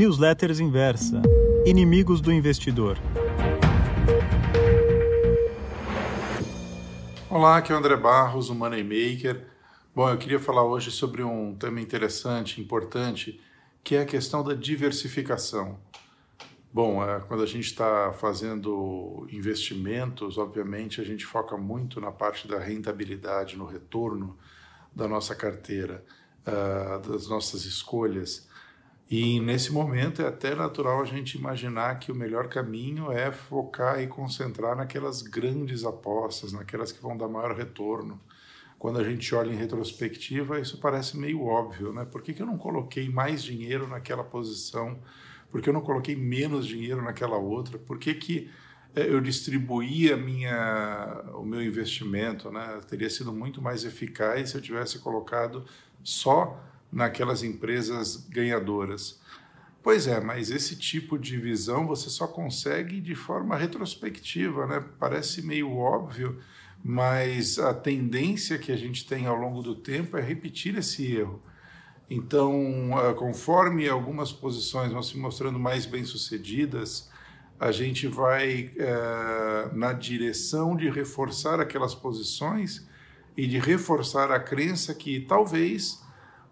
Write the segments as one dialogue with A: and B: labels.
A: Newsletters Inversa Inimigos do Investidor.
B: Olá, aqui é o André Barros, o Moneymaker. Bom, eu queria falar hoje sobre um tema interessante, importante, que é a questão da diversificação. Bom, é, quando a gente está fazendo investimentos, obviamente a gente foca muito na parte da rentabilidade, no retorno da nossa carteira, uh, das nossas escolhas. E nesse momento é até natural a gente imaginar que o melhor caminho é focar e concentrar naquelas grandes apostas, naquelas que vão dar maior retorno. Quando a gente olha em retrospectiva, isso parece meio óbvio, né? Por que, que eu não coloquei mais dinheiro naquela posição? Por que eu não coloquei menos dinheiro naquela outra? Por que, que eh, eu distribuí a minha, o meu investimento? Né? Teria sido muito mais eficaz se eu tivesse colocado só naquelas empresas ganhadoras. Pois é, mas esse tipo de visão você só consegue de forma retrospectiva, né? Parece meio óbvio, mas a tendência que a gente tem ao longo do tempo é repetir esse erro. Então, ah, conforme algumas posições vão se mostrando mais bem-sucedidas, a gente vai é, na direção de reforçar aquelas posições e de reforçar a crença que talvez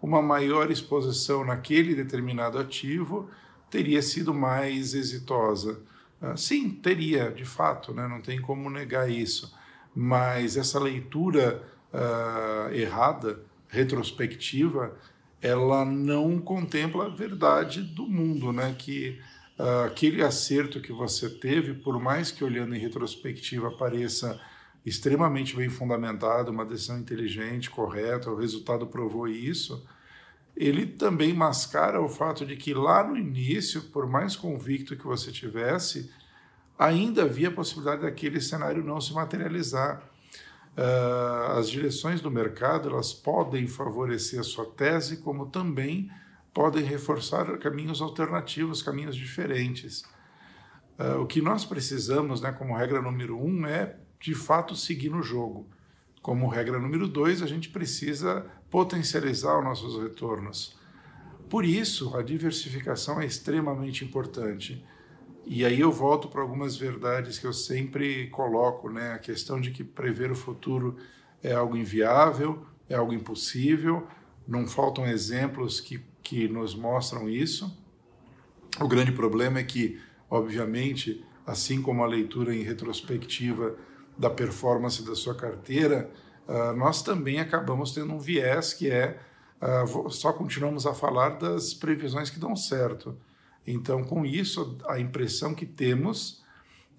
B: uma maior exposição naquele determinado ativo teria sido mais exitosa. Uh, sim, teria, de fato, né? não tem como negar isso. Mas essa leitura uh, errada, retrospectiva, ela não contempla a verdade do mundo, né? que uh, aquele acerto que você teve, por mais que olhando em retrospectiva pareça extremamente bem fundamentado, uma decisão inteligente, correta, o resultado provou isso, ele também mascara o fato de que lá no início, por mais convicto que você tivesse, ainda havia a possibilidade daquele cenário não se materializar. Uh, as direções do mercado elas podem favorecer a sua tese, como também podem reforçar caminhos alternativos, caminhos diferentes. Uh, o que nós precisamos, né, como regra número um, é de fato seguir no jogo. Como regra número dois, a gente precisa potencializar os nossos retornos. Por isso, a diversificação é extremamente importante. E aí eu volto para algumas verdades que eu sempre coloco, né? A questão de que prever o futuro é algo inviável, é algo impossível, não faltam exemplos que, que nos mostram isso. O grande problema é que, obviamente, assim como a leitura em retrospectiva da performance da sua carteira, uh, nós também acabamos tendo um viés que é uh, só continuamos a falar das previsões que dão certo. Então, com isso, a impressão que temos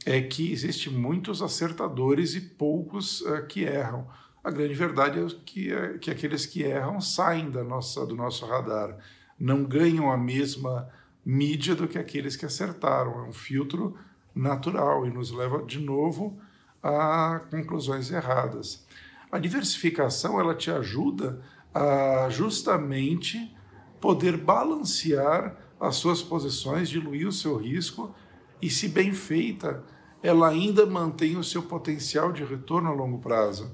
B: é que existe muitos acertadores e poucos uh, que erram. A grande verdade é que, é que aqueles que erram saem da nossa, do nosso radar, não ganham a mesma mídia do que aqueles que acertaram. É um filtro natural e nos leva de novo a conclusões erradas. A diversificação ela te ajuda a justamente poder balancear as suas posições, diluir o seu risco e, se bem feita, ela ainda mantém o seu potencial de retorno a longo prazo.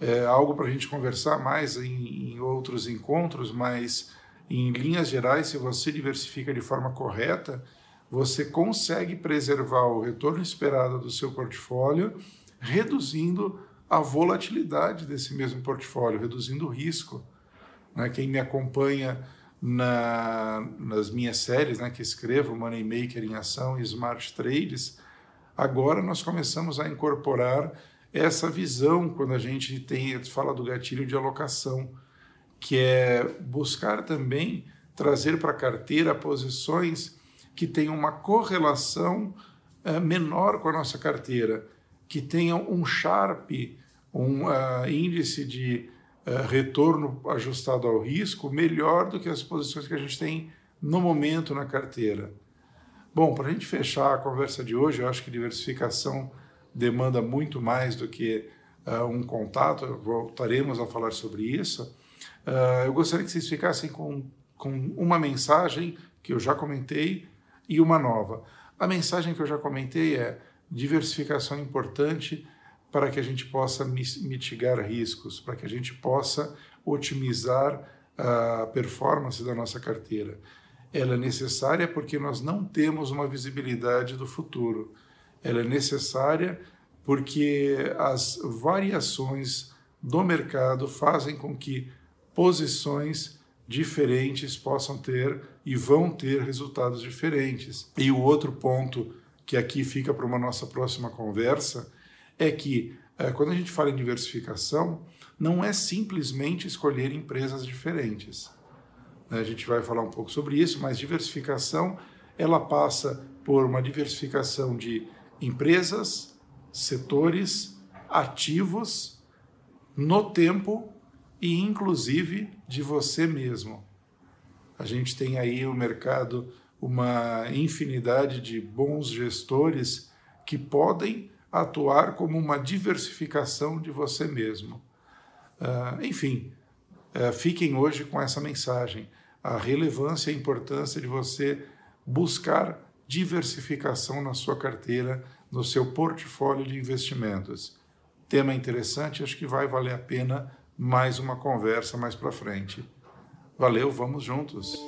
B: É algo para a gente conversar mais em, em outros encontros, mas em linhas gerais, se você diversifica de forma correta, você consegue preservar o retorno esperado do seu portfólio, reduzindo a volatilidade desse mesmo portfólio, reduzindo o risco. Né? Quem me acompanha na, nas minhas séries, né, que escrevo Money Maker em Ação e Smart Trades, agora nós começamos a incorporar essa visão quando a gente tem fala do gatilho de alocação, que é buscar também trazer para a carteira posições que tenham uma correlação uh, menor com a nossa carteira, que tenham um Sharp, um uh, índice de uh, retorno ajustado ao risco melhor do que as posições que a gente tem no momento na carteira. Bom, para a gente fechar a conversa de hoje, eu acho que diversificação demanda muito mais do que um contato, voltaremos a falar sobre isso. eu gostaria que vocês ficassem com, com uma mensagem que eu já comentei, e uma nova. A mensagem que eu já comentei é diversificação importante para que a gente possa mitigar riscos, para que a gente possa otimizar a performance da nossa carteira. Ela é necessária porque nós não temos uma visibilidade do futuro. Ela é necessária porque as variações do mercado fazem com que posições diferentes possam ter e vão ter resultados diferentes. E o outro ponto que aqui fica para uma nossa próxima conversa é que é, quando a gente fala em diversificação, não é simplesmente escolher empresas diferentes. Né? A gente vai falar um pouco sobre isso, mas diversificação ela passa por uma diversificação de empresas, setores, ativos no tempo e inclusive de você mesmo. A gente tem aí no mercado uma infinidade de bons gestores que podem atuar como uma diversificação de você mesmo. Uh, enfim, uh, fiquem hoje com essa mensagem: a relevância e a importância de você buscar diversificação na sua carteira, no seu portfólio de investimentos. Tema interessante, acho que vai valer a pena mais uma conversa mais para frente. Valeu, vamos juntos.